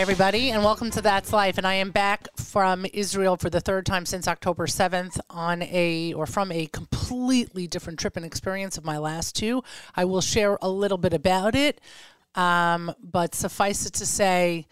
Everybody, and welcome to That's Life. And I am back from Israel for the third time since October 7th on a, or from a completely different trip and experience of my last two. I will share a little bit about it, um, but suffice it to say,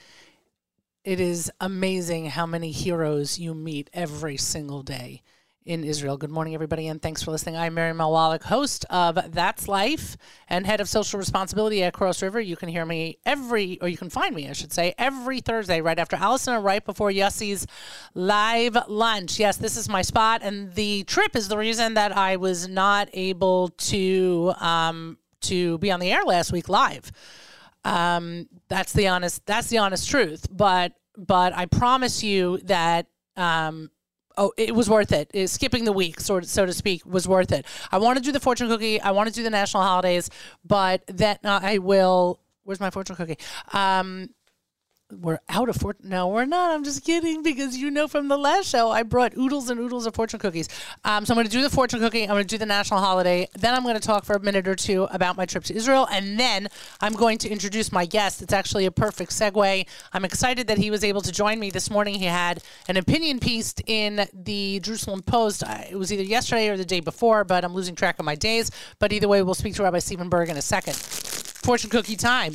it is amazing how many heroes you meet every single day in Israel. Good morning, everybody, and thanks for listening. I'm Miriam L. Wallach, host of That's Life and head of social responsibility at Cross River. You can hear me every, or you can find me, I should say, every Thursday right after Allison and right before Yossi's live lunch. Yes, this is my spot, and the trip is the reason that I was not able to um, to be on the air last week live. Um, that's the honest. That's the honest truth. But but I promise you that. Um, oh, it was worth it. it. Skipping the week, sort so to speak, was worth it. I want to do the fortune cookie. I want to do the national holidays, but then uh, I will. Where's my fortune cookie? Um, we're out of fortune. No, we're not. I'm just kidding because you know from the last show I brought oodles and oodles of fortune cookies. Um, so I'm going to do the fortune cookie. I'm going to do the national holiday. Then I'm going to talk for a minute or two about my trip to Israel, and then I'm going to introduce my guest. It's actually a perfect segue. I'm excited that he was able to join me this morning. He had an opinion piece in the Jerusalem Post. It was either yesterday or the day before, but I'm losing track of my days. But either way, we'll speak to Rabbi Steven Burg in a second. Fortune cookie time.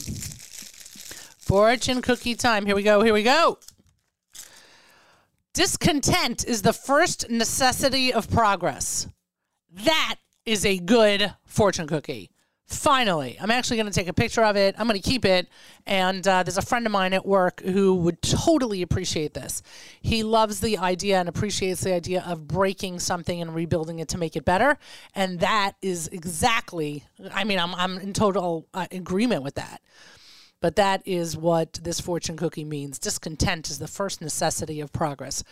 Fortune cookie time. Here we go. Here we go. Discontent is the first necessity of progress. That is a good fortune cookie. Finally, I'm actually going to take a picture of it. I'm going to keep it. And uh, there's a friend of mine at work who would totally appreciate this. He loves the idea and appreciates the idea of breaking something and rebuilding it to make it better. And that is exactly, I mean, I'm, I'm in total uh, agreement with that. But that is what this fortune cookie means. Discontent is the first necessity of progress.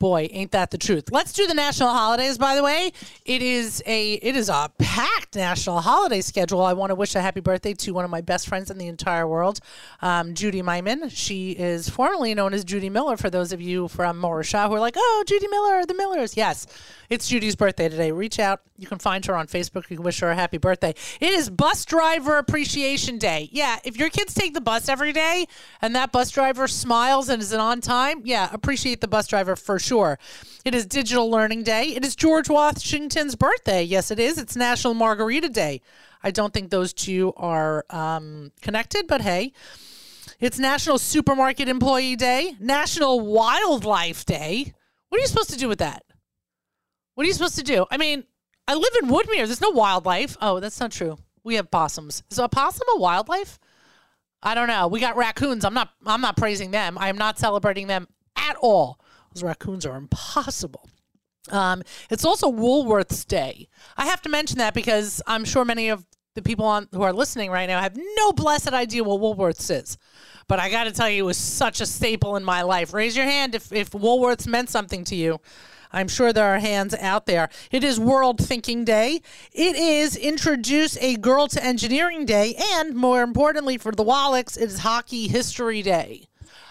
Boy, ain't that the truth. Let's do the national holidays, by the way. It is a it is a packed national holiday schedule. I want to wish a happy birthday to one of my best friends in the entire world, um, Judy Myman. She is formerly known as Judy Miller for those of you from Morishah who are like, oh, Judy Miller, the Millers. Yes, it's Judy's birthday today. Reach out. You can find her on Facebook. You can wish her a happy birthday. It is Bus Driver Appreciation Day. Yeah, if your kids take the bus every day and that bus driver smiles and is on time, yeah, appreciate the bus driver for sure. It is Digital Learning Day. It is George Washington's birthday. Yes, it is. It's National Margarita Day. I don't think those two are um, connected, but hey. It's National Supermarket Employee Day, National Wildlife Day. What are you supposed to do with that? What are you supposed to do? I mean, I live in Woodmere. There's no wildlife. Oh, that's not true. We have possums. Is a possum a wildlife? I don't know. We got raccoons. I'm not. I'm not praising them. I am not celebrating them at all. Those raccoons are impossible. Um, it's also Woolworth's Day. I have to mention that because I'm sure many of the people on who are listening right now have no blessed idea what Woolworths is. But I got to tell you, it was such a staple in my life. Raise your hand if, if Woolworths meant something to you. I'm sure there are hands out there. It is World Thinking Day. It is Introduce a Girl to Engineering Day. And more importantly for the Wallachs, it is Hockey History Day.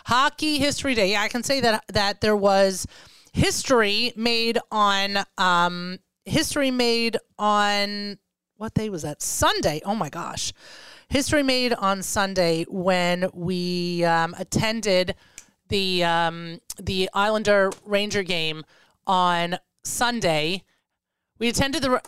Hockey History Day. Yeah, I can say that that there was history made on um, history made on what day was that? Sunday. Oh my gosh. History made on Sunday when we um, attended the um, the Islander Ranger game on Sunday. We attended the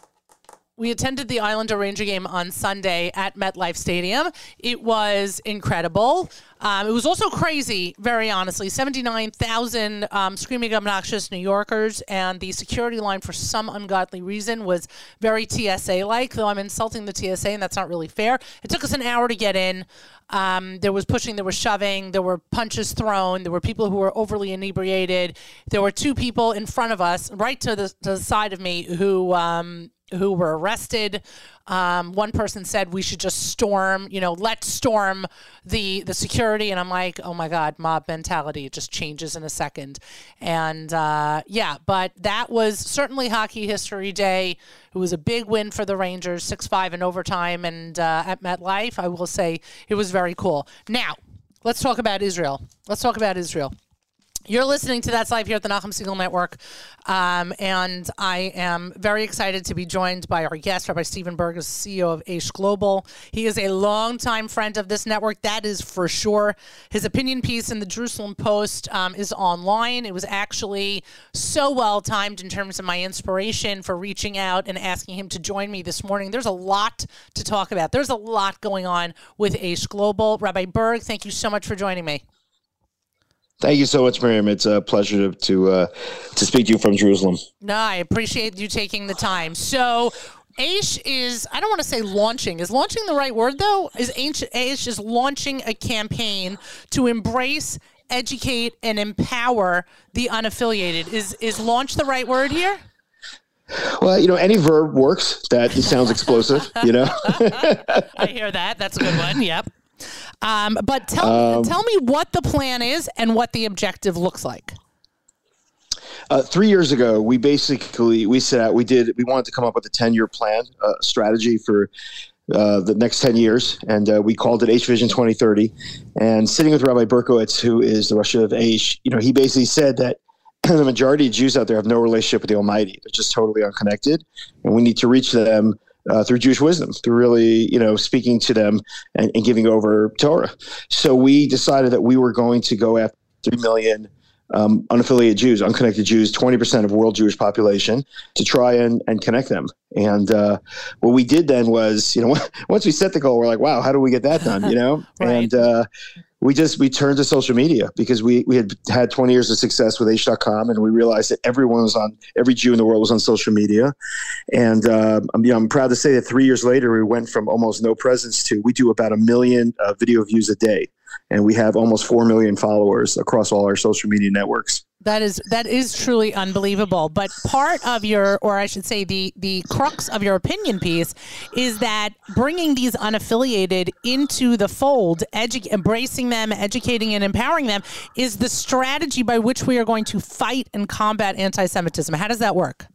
we attended the Islander Ranger game on Sunday at MetLife Stadium. It was incredible. Um, it was also crazy, very honestly. 79,000 um, screaming obnoxious New Yorkers, and the security line, for some ungodly reason, was very TSA like, though I'm insulting the TSA, and that's not really fair. It took us an hour to get in. Um, there was pushing, there was shoving, there were punches thrown, there were people who were overly inebriated. There were two people in front of us, right to the, to the side of me, who um, who were arrested. Um, one person said we should just storm, you know, let's storm the the security, and I'm like, oh my god, mob mentality. It just changes in a second, and uh, yeah, but that was certainly Hockey History Day. It was a big win for the Rangers, six five in overtime, and uh, at MetLife, I will say it was very cool. Now, let's talk about Israel. Let's talk about Israel. You're listening to That's Life here at the Nachum Segal Network. Um, and I am very excited to be joined by our guest, Rabbi Steven Burgess, CEO of Aish Global. He is a longtime friend of this network, that is for sure. His opinion piece in the Jerusalem Post um, is online. It was actually so well timed in terms of my inspiration for reaching out and asking him to join me this morning. There's a lot to talk about, there's a lot going on with Aish Global. Rabbi Burg, thank you so much for joining me. Thank you so much, Miriam. It's a pleasure to to, uh, to speak to you from Jerusalem. No, I appreciate you taking the time. So, Aish is, I don't want to say launching. Is launching the right word, though? Is Aish is launching a campaign to embrace, educate, and empower the unaffiliated. Is, is launch the right word here? Well, you know, any verb works. That sounds explosive, you know? I hear that. That's a good one. Yep. Um, but tell um, tell me what the plan is and what the objective looks like. Uh, three years ago, we basically we set out. We did. We wanted to come up with a ten year plan, uh, strategy for uh, the next 10 years, and uh, we called it Aish Vision 2030. And sitting with Rabbi Berkowitz, who is the Rosh of Aish, you know, he basically said that the majority of Jews out there have no relationship with the Almighty. They're just totally unconnected, and we need to reach them uh, through Jewish wisdom, through really, you know, speaking to them and, and, giving over Torah. So we decided that we were going to go after 3 million um, unaffiliated Jews, unconnected Jews, 20% of world Jewish population, to try and, and connect them. And uh, what we did then was, you know, once we set the goal, we're like, wow, how do we get that done? You know, right. and uh, we just we turned to social media because we we had had 20 years of success with Aish.com and we realized that everyone was on every Jew in the world was on social media, and uh, I'm, you know, I'm proud to say that three years later we went from almost no presence to we do about a million uh, video views a day, and we have almost four million followers across all our social media networks. That is that is truly unbelievable. But part of your, or I should say, the the crux of your opinion piece is that bringing these unaffiliated into the fold, edu- embracing them, educating and empowering them, is the strategy by which we are going to fight and combat anti-Semitism. How does that work?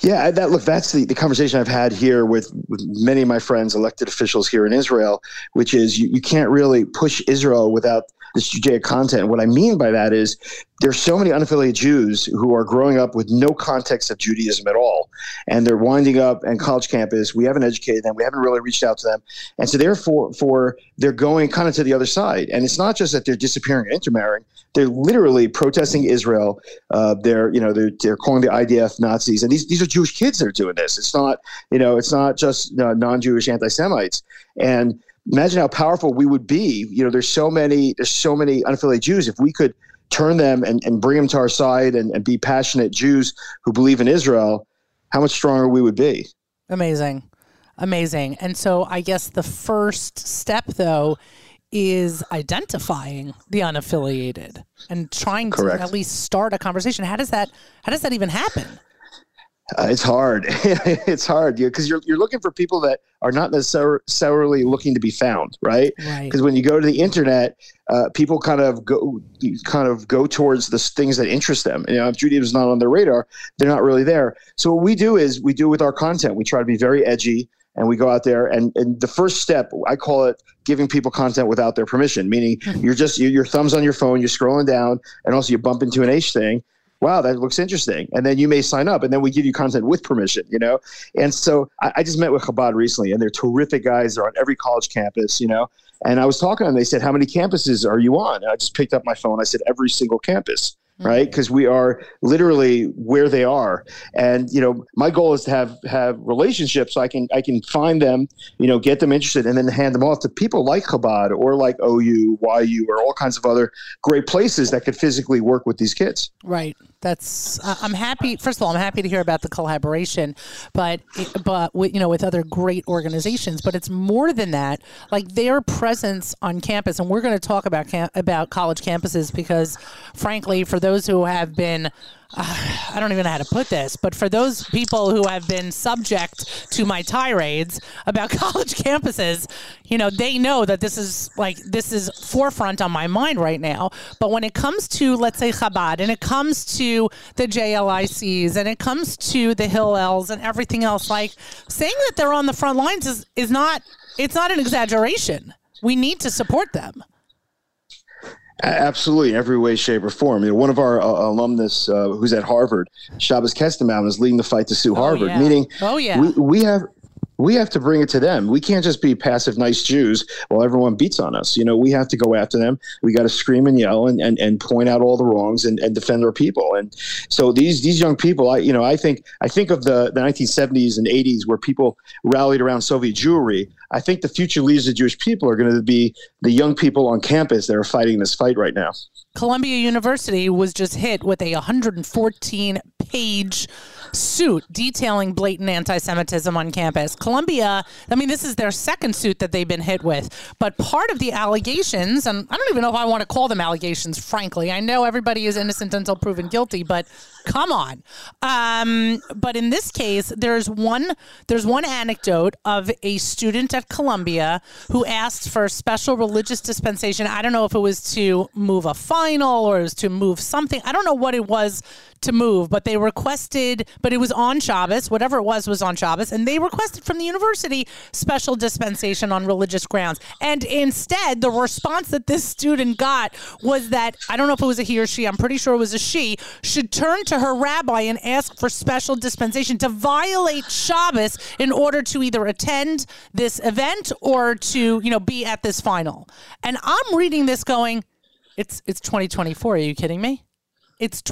Yeah, that look, that's the, the conversation I've had here with, with many of my friends, elected officials here in Israel, which is you, you can't really push Israel without this Judaic content. What I mean by that is there's so many unaffiliated Jews who are growing up with no context of Judaism at all, and they're winding up on college campus. We haven't educated them. We haven't really reached out to them, and so therefore, for they're going kind of to the other side. And it's not just that they're disappearing intermarrying; they're literally protesting Israel. Uh, they're you know they're, they're calling the IDF Nazis, and these these are Jewish kids that are doing this. It's not you know it's not just uh, non-Jewish anti-Semites, and imagine how powerful we would be. You know, there's so many, there's so many unaffiliated Jews. If we could turn them and, and bring them to our side and, and be passionate Jews who believe in Israel, how much stronger we would be. Amazing. Amazing. And so I guess the first step though is identifying the unaffiliated and trying Correct. to at least start a conversation. How does that how does that even happen? Uh, it's hard. it's hard because you you're, you're looking for people that are not necessarily looking to be found, right? Because right. when you go to the internet, uh, people kind of go kind of go towards the things that interest them. You know, if Judaism is not on their radar, they're not really there. So what we do is we do with our content. We try to be very edgy, and we go out there and, and the first step i call it giving people content without their permission meaning you're just your thumbs on your phone you're scrolling down and also you bump into an Aish thing wow, that looks interesting. And then you may sign up and then we give you content with permission, you know? And so I, I, just met with Chabad recently and they're terrific guys. They're on every college campus, you know? And I was talking to them, they said, how many campuses are you on? And I just picked up my phone. I said, every single campus right? Because mm-hmm. we are literally where they are. And you know my goal is to have have relationships so i can i can find them you know get them interested and then hand them off to people like chabad or like ou yu or all kinds of other great places that could physically work with these kids. Right. That's uh, i'm happy first of all i'm happy to hear about the collaboration but but with, you know with other great organizations but it's more than that. Like their presence on campus and we're going to talk about cam- about college campuses because frankly for those those who have been uh, I don't even know how to put this, but for those people who have been subject to my tirades about college campuses, you know, they know that this is like this is forefront on my mind right now. But when it comes to let's say Chabad and it comes to the JLICs and it comes to the Hillels and everything else, like saying that they're on the front lines is is not it's not an exaggeration. We need to support them. Absolutely, in every way, shape, or form. You know, one of our uh, alumnus uh, who's at Harvard, Shabbos Kestenbaum, is leading the fight to sue Harvard. yeah. Meaning, Oh, yeah. we, we have we have to bring it to them. We can't just be passive, nice Jews while everyone beats on us. You know, we have to go after them. We got to scream and yell and, and, and point out all the wrongs and, and defend our people. And so these these young people, I you know, I think I think of the, the 1970s and 80s where people rallied around Soviet Jewry. I think the future leaders of Jewish people are going to be the young people on campus that are fighting this fight right now. Columbia University was just hit with a 114 page suit detailing blatant anti Semitism on campus. Columbia, I mean, this is their second suit that they've been hit with. But part of the allegations, and I don't even know if I want to call them allegations, frankly. I know everybody is innocent until proven guilty, but come on. Um, but in this case, there's one there's one anecdote of a student at Columbia who asked for special religious dispensation. I don't know if it was to move a final or it was to move something. I don't know what it was to move, but they requested, but it was on Shabbos, whatever it was was on Shabbos, and they requested from the university special dispensation on religious grounds. And instead, the response that this student got was that I don't know if it was a he or she, I'm pretty sure it was a she, should turn to her rabbi and ask for special dispensation to violate Shabbos in order to either attend this event or to, you know, be at this final. And I'm reading this going, it's it's 2024. Are you kidding me? It's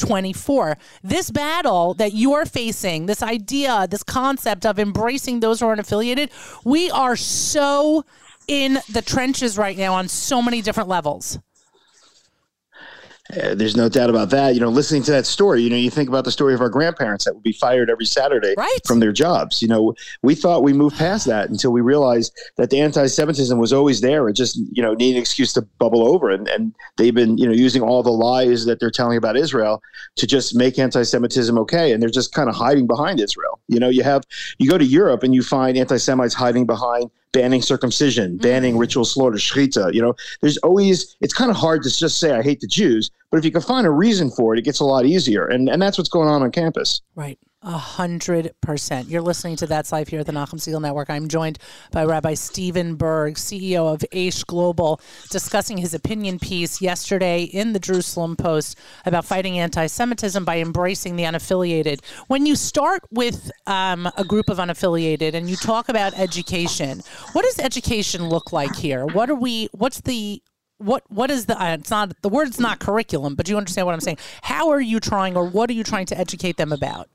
2024. This battle that you're facing, this idea, this concept of embracing those who aren't affiliated, we are so in the trenches right now on so many different levels. Uh, there's no doubt about that. You know, listening to that story, you know, you think about the story of our grandparents that would be fired every Saturday Right. from their jobs. You know, we thought we moved past that until we realized that the anti-Semitism was always there. It just, you know, needed an excuse to bubble over. And, and they've been, you know, using all the lies that they're telling about Israel to just make anti-Semitism okay. And they're just kind of hiding behind Israel. You know, you have, you go to Europe and you find anti-Semites hiding behind banning circumcision, mm-hmm. banning ritual slaughter, shechita. You know, there's always it's kind of hard to just say I hate the Jews, but if you can find a reason for it, it gets a lot easier. And and that's what's going on on campus. Right. A hundred percent. You're listening to That's Life here at the Nachum Segal Network. I'm joined by Rabbi Steven Burg, CEO of Aish Global, discussing his opinion piece yesterday in the Jerusalem Post about fighting anti-Semitism by embracing the unaffiliated. When you start with um, a group of unaffiliated and you talk about education, what does education look like here? What are we? What's the what what is the uh, it's not the word's not curriculum but you understand what i'm saying how are you trying or what are you trying to educate them about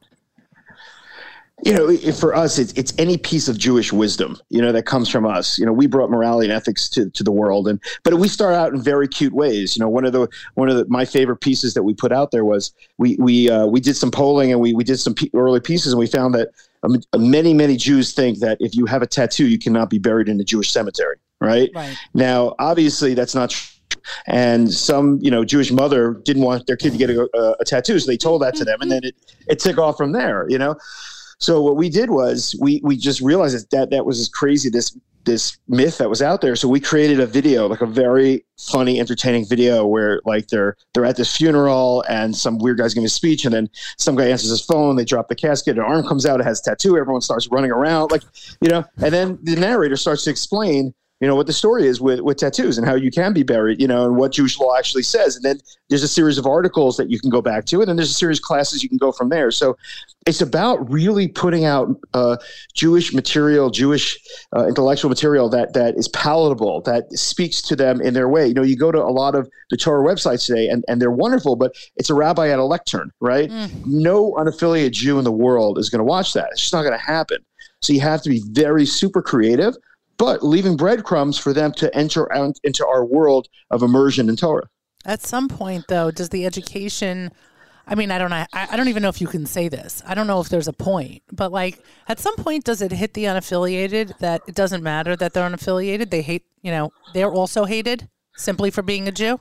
You know, for us, it's it's any piece of Jewish wisdom, you know, that comes from us. You know, we brought morality and ethics to, to the world, and but we start out in very cute ways. You know, one of the one of the, my favorite pieces that we put out there was we we uh, we did some polling and we we did some early pieces, and we found that um, many many Jews think that if you have a tattoo, you cannot be buried in a Jewish cemetery. Right. Right. Now, obviously, that's not true. And some, you know, Jewish mother didn't want their kid to get a, a, a tattoo, so they told that to them, and then it it took off from there. You know. So what we did was we we just realized that that, was as crazy this this myth that was out there. So we created a video, like a very funny, entertaining video where like they're they're at this funeral and some weird guy's giving a speech, and then some guy answers his phone. They drop the casket, an arm comes out, it has a tattoo. Everyone starts running around, like you know, and then the narrator starts to explain. You know what the story is with, with tattoos and how you can be buried, you know, and what Jewish law actually says. And then there's a series of articles that you can go back to, and then there's a series of classes you can go from there. So it's about really putting out uh, Jewish material, Jewish uh, intellectual material that that is palatable, that speaks to them in their way. You know, you go to a lot of the Torah websites today, and, and they're wonderful, but it's a rabbi at a lectern, right? No unaffiliated Jew in the world is going to watch that. It's just not going to happen. So you have to be very super creative, but leaving breadcrumbs for them to enter out into our world of immersion in Torah. At some point, though, does the education? I mean, I don't. I, I don't even know if you can say this. I don't know if there's a point, but like, at some point, does it hit the unaffiliated that it doesn't matter that they're unaffiliated? They hate, you know, they're also hated simply for being a Jew.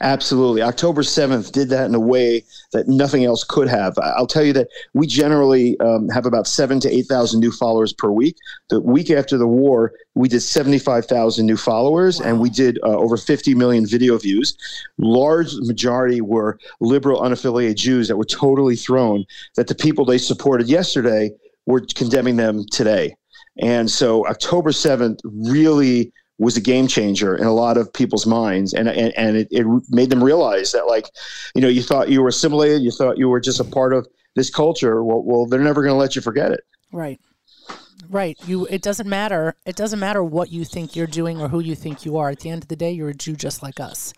Absolutely. October 7th did that in a way that nothing else could have. I'll tell you that we generally um, have about seven to 8,000 new followers per week. The week after the war, we did 75,000 new followers and we did uh, over 50 million video views. Large majority were liberal, unaffiliated Jews that were totally thrown that the people they supported yesterday were condemning them today. And so October 7th really was a game changer in a lot of people's minds. And and, and it, it made them realize that like you know you thought you were assimilated you thought you were just a part of this culture. Well, well they're never going to let you forget it. Right. Right. You it doesn't matter it doesn't matter what you think you're doing or who you think you are. At the end of the day you're a jew just like us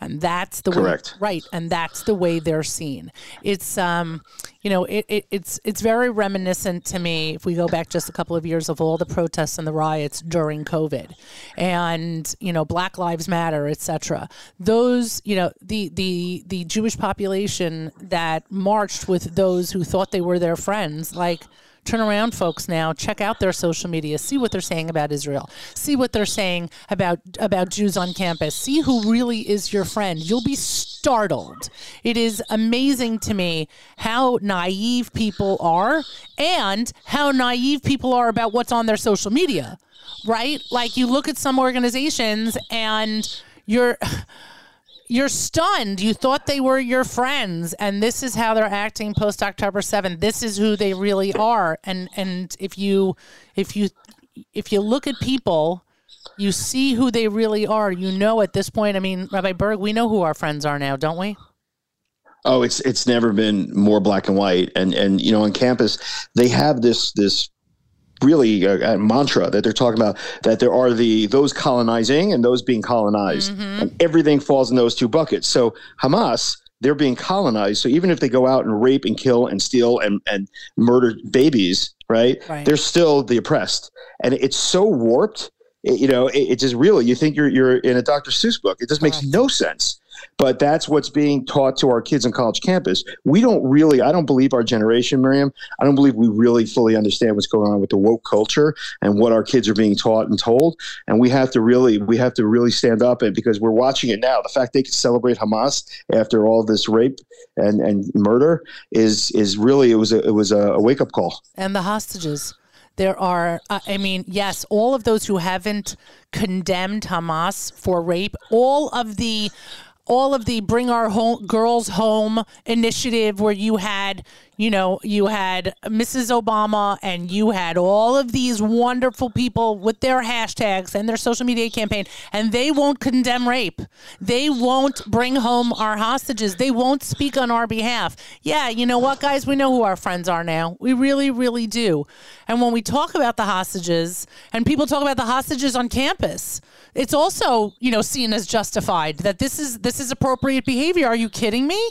and that's the Correct. way right and that's the way they're seen it's um you know it, it, it's it's very reminiscent to me if we go back just a couple of years of all the protests and the riots during covid and you know black lives matter etc those you know the the the jewish population that marched with those who thought they were their friends like turn around folks now. Check out their social media. See what they're saying about israel. See what they're saying about about jews on campus. See who really is your friend. You'll be startled. It is amazing to me how naive people are and how naive people are about what's on their social media right? Like you look at some organizations and you're you're stunned. You thought they were your friends, and this is how they're acting post October 7th. This is who they really are. And and if you if you if you look at people, you see who they really are. You know at this point. I mean, Rabbi Burg, we know who our friends are now, don't we? Oh, it's it's never been more black and white, and and you know on campus they have this this really a, a, mantra that they're talking about that there are the those colonizing and those being colonized. Mm-hmm. and everything falls in those two buckets. So hamas they're being colonized. So even if they go out and rape and kill and steal and, and murder babies right, right. they're still the oppressed. And it's so warped it, you know it, it, just really you think you're you're in a dr seuss book. It just makes no sense but that's what's being taught to our kids on college campus. We don't really, I don't believe our generation, Miriam, I don't believe we really fully understand what's going on with the woke culture and what our kids are being taught and told. And we have to really, we have to really stand up and because we're watching it now. The fact they can celebrate Hamas after all this rape and, and murder is is really it was a it was a, wake up call. And the hostages. There are, uh, I mean, yes, all of those who haven't condemned Hamas for rape, all of the all of the bring our home, girls home initiative where you had you know you had mrs obama and you had all of these wonderful people with their hashtags and their social media campaign and they won't condemn rape. They won't bring home our hostages. They won't speak on our behalf. Yeah you know what guys? We know who our friends are now. We really really do. And when we talk about the hostages and people talk about the hostages on campus it's also you know seen as justified that this is this is appropriate behavior. Are you kidding me?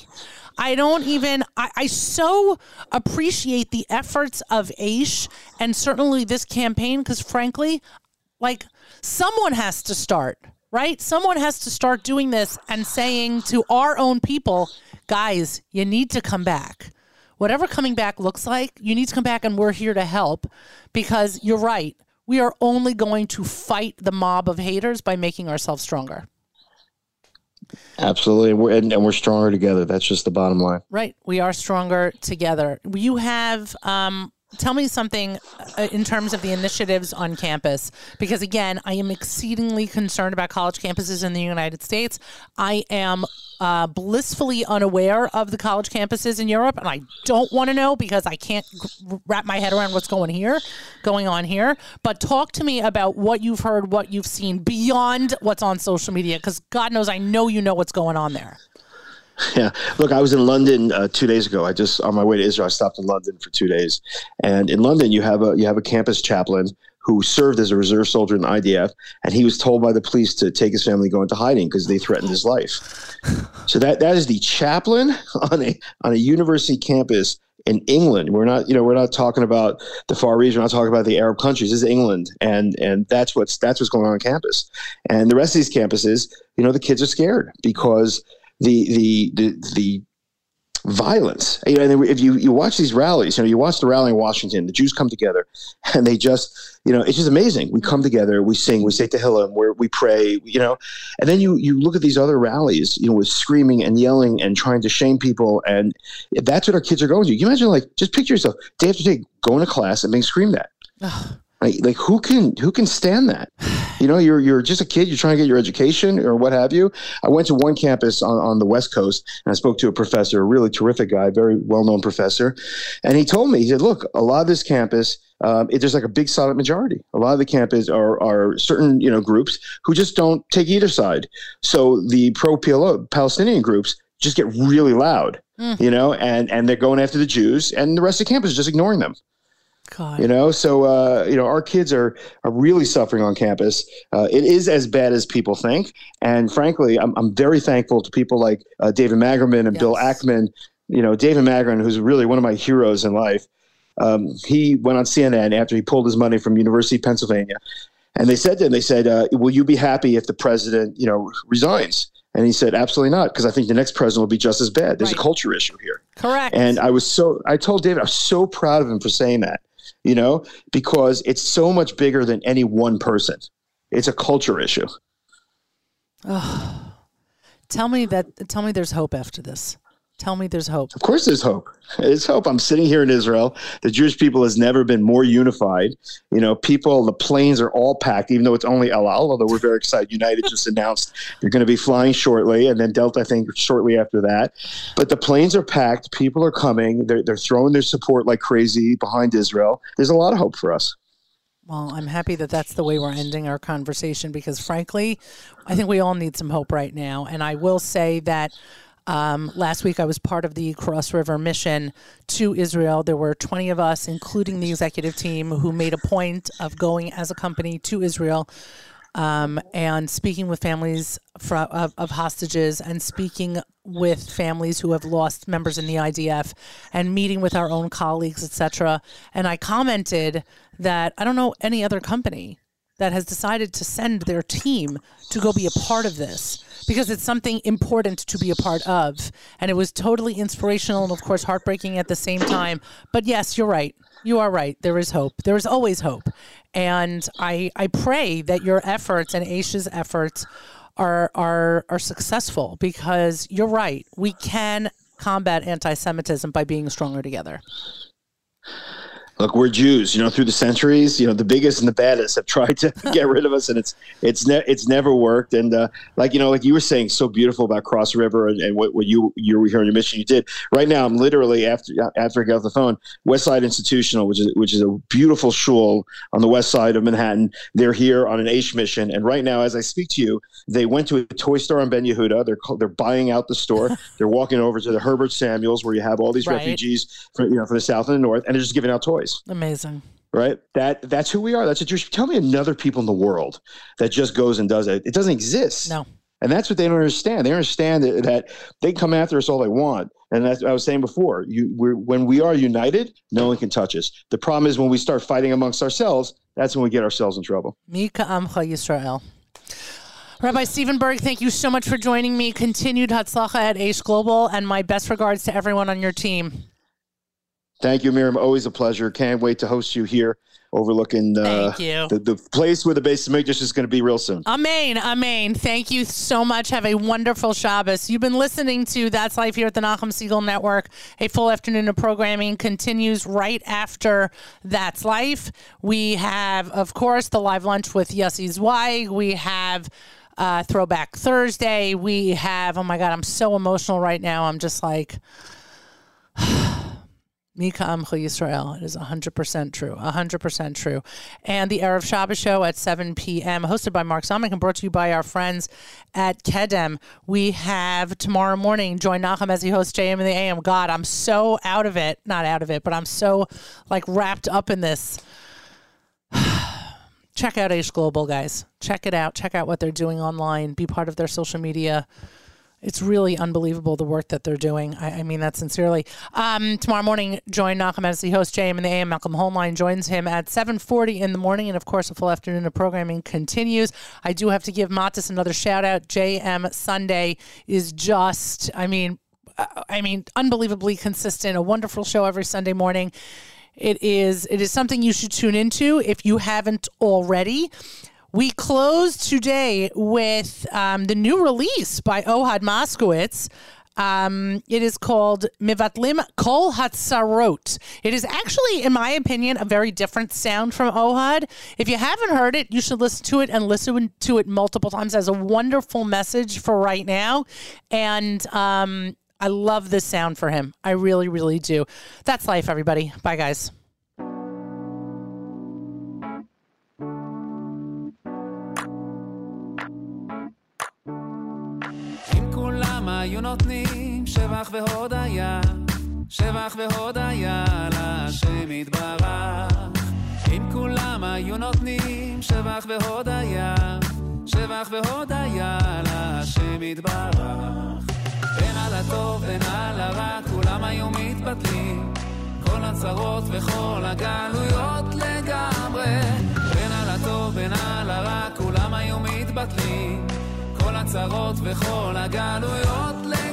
I don't even, I, I, so appreciate the efforts of Aish and certainly this campaign because, frankly, like someone has to start, right? Someone has to start doing this and saying to our own people, guys, you need to come back. Whatever coming back looks like, you need to come back and we're here to help because you're right we are only going to fight the mob of haters by making ourselves stronger. Absolutely. We're, and, and, we're stronger together. That's just the bottom line. Right. We are stronger together. You have um, tell me something uh, in terms of the initiatives on campus because again i am exceedingly concerned about college campuses in the united states i am uh, blissfully unaware of the college campuses in europe and i don't want to know because i can't wrap my head around what's going here going on here but talk to me about what you've heard what you've seen beyond what's on social media because god knows i know you know what's going on there Yeah. Look, I was in London uh, two days ago. I just on my way to Israel. I stopped in London for two days, and in London you have a you have a campus chaplain who served as a reserve soldier in the IDF, and he was told by the police to take his family go into hiding because they threatened his life. So that that is the chaplain on a on a university campus in England. We're not, you know, we're not talking about the Far East. We're not talking about the Arab countries. This is England, and and that's what's that's what's going on on campus. And the rest of these campuses, you know, the kids are scared because the the the, the violence. You know, and if you, you watch these rallies, you know, you watch the rally in Washington, the Jews come together and they just, you know, it's just amazing. We come together, we sing, we say Tehillim, where we pray, you know, and then you, you look at these other rallies, you know, with screaming and yelling and trying to shame people. And that's what our kids are going to. You imagine like, just picture yourself day after day going to class and being screamed at. Like, like who can who can stand that? You know, you're you're just a kid. You're trying to get your education or what have you. I went to one campus on, on the West Coast and I spoke to a professor, a really terrific guy, very well known professor, and he told me he said, "Look, a lot of this campus." Um, it, there's like a big solid majority. A lot of the campus are, are certain you know groups who just don't take either side. So the pro Palestinian groups just get really loud, mm. you know, and and they're going after the Jews, and the rest of the campus is just ignoring them. God. You know, so uh, you know, our kids are are really suffering on campus. Uh, it is as bad as people think, and frankly, I'm I'm very thankful to people like uh, David Magerman and yes. Bill Ackman. You know, David Magerman, who's really one of my heroes in life. Um, he went on CNN after he pulled his money from University of Pennsylvania, and they said to him, they said, uh, "Will you be happy if the president, you know, resigns?" And he said, absolutely not, because I think the next president will be just as bad. There's right. a culture issue here. Correct. And I was so, I told David, I was so proud of him for saying that, you know, because it's so much bigger than any one person. It's a culture issue. Oh, tell me that, tell me there's hope after this. Tell me there's hope. Of course there's hope. There's hope. I'm sitting here in Israel. The Jewish people has never been more unified. You know, people, the planes are all packed, even though it's only El Al, although we're very excited. United just announced they're going to be flying shortly, and then Delta, I think, shortly after that. But the planes are packed. People are coming. They're, they're throwing their support like crazy behind Israel. There's a lot of hope for us. Well, I'm happy that that's the way we're ending our conversation because, frankly, I think we all need some hope right now. And I will say that um, last week, I was part of the Cross River mission to Israel. There were 20 of us, including the executive team, who made a point of going as a company to Israel um, and speaking with families for, of, of, hostages and speaking with families who have lost members in the IDF and meeting with our own colleagues, etc. And I commented that I don't know any other company that has decided to send their team to go be a part of this because it's something important to be a part of. And it was totally inspirational and, of course, heartbreaking at the same time. But yes, you're right. You are right. There is hope. There is always hope. And I, I pray that your efforts and Aish's efforts are, are, are successful because you're right. We can combat anti Semitism by being stronger together look, we're Jews. You know, through the centuries, you know, the biggest and the baddest have tried to get rid of us, and it's it's ne- it's never worked. And uh, like you know, like you were saying, so beautiful about Cross River and, and what, what you you were here on your mission you did. Right now, I'm literally after after I got off the phone, West Side Institutional, which is which is a beautiful shul on the west side of Manhattan. They're here on an Aish mission, and right now, as I speak to you, they went to a toy store on Ben Yehuda. They're they're buying out the store. they're walking over to the Herbert Samuels, where you have all these right. refugees from you know from the south and the north, and they're just giving out toys. Amazing. Right. That that's who we are. That's a Jewish. Tell me another people in the world that just goes and does it. It doesn't exist. No. And that's what they don't understand. They understand that, they come after us all they want. And that's what I was saying before. You, we're, when we are united, no one can touch us. The problem is when we start fighting amongst ourselves, that's when we get ourselves in trouble. Mi K'amcha Yisrael. Rabbi Steven Burg, thank you so much for joining me. Continued Hatzlacha at Aish Global, and my best regards to everyone on your team. Thank you, Miriam. Always a pleasure. Can't wait to host you here overlooking uh, Thank you. The, the place where the base of Mikdash is going to be real soon. Amen. Amen. Thank you so much. Have a wonderful Shabbos. You've been listening to That's Life here at the Nachum Segal Network. A full afternoon of programming continues right after That's Life. We have, of course, the live lunch with Yossi Zweig. We have uh, Throwback Thursday. We have, oh my God, I'm so emotional right now. I'm just like. Mika Yisrael. It is 100% true. 100% true. And the Erev Shabbos show at 7 p.m., hosted by Mark Zamek and brought to you by our friends at Kedem. We have tomorrow morning, join Nachum as he hosts JM in the AM. God, I'm so out of it. Not out of it, but I'm so like wrapped up in this. Check out Aish Global, guys. Check it out. Check out what they're doing online. Be part of their social media it's really unbelievable the work that they're doing. I, I mean that sincerely. Um, tomorrow morning, join Nachum as the host, JM in the AM. Malcolm Hoenlein joins him at 7.40 in the morning. And, of course, a full afternoon of programming continues. I do have to give Matis another shout out. JM Sunday is just, I mean, I mean, unbelievably consistent. A wonderful show every Sunday morning. It is it is something you should tune into if you haven't already. We close today with um, the new release by Ohad Moskowitz. Um, it is called Mivatlim Kol Hatzarot. It is actually, in my opinion, a very different sound from Ohad. If you haven't heard it, you should listen to it and listen to it multiple times as a wonderful message for right now. And um, I love this sound for him. I really, really do. That's life, everybody. Bye, guys. נותנים שבח והודיה, שבח והודיה להשם יתברך. אם כולם היו נותנים שבח והודיה, שבח והודיה להשם יתברך. בין על הטוב בין על הרע כולם היו מתבטלים, כל הצרות וכל הגלויות לגמרי. בין על הטוב בין על הרע כולם היו מתבטלים, הצרות וכל הגלויות לגמרי.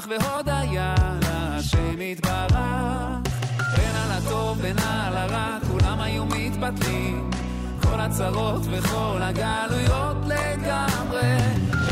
שבח והודיה להשם יתברך. בין על הטוב בין על הרע כולם היו מתבטלים, כל הצרות וכל הגלויות לגמרי.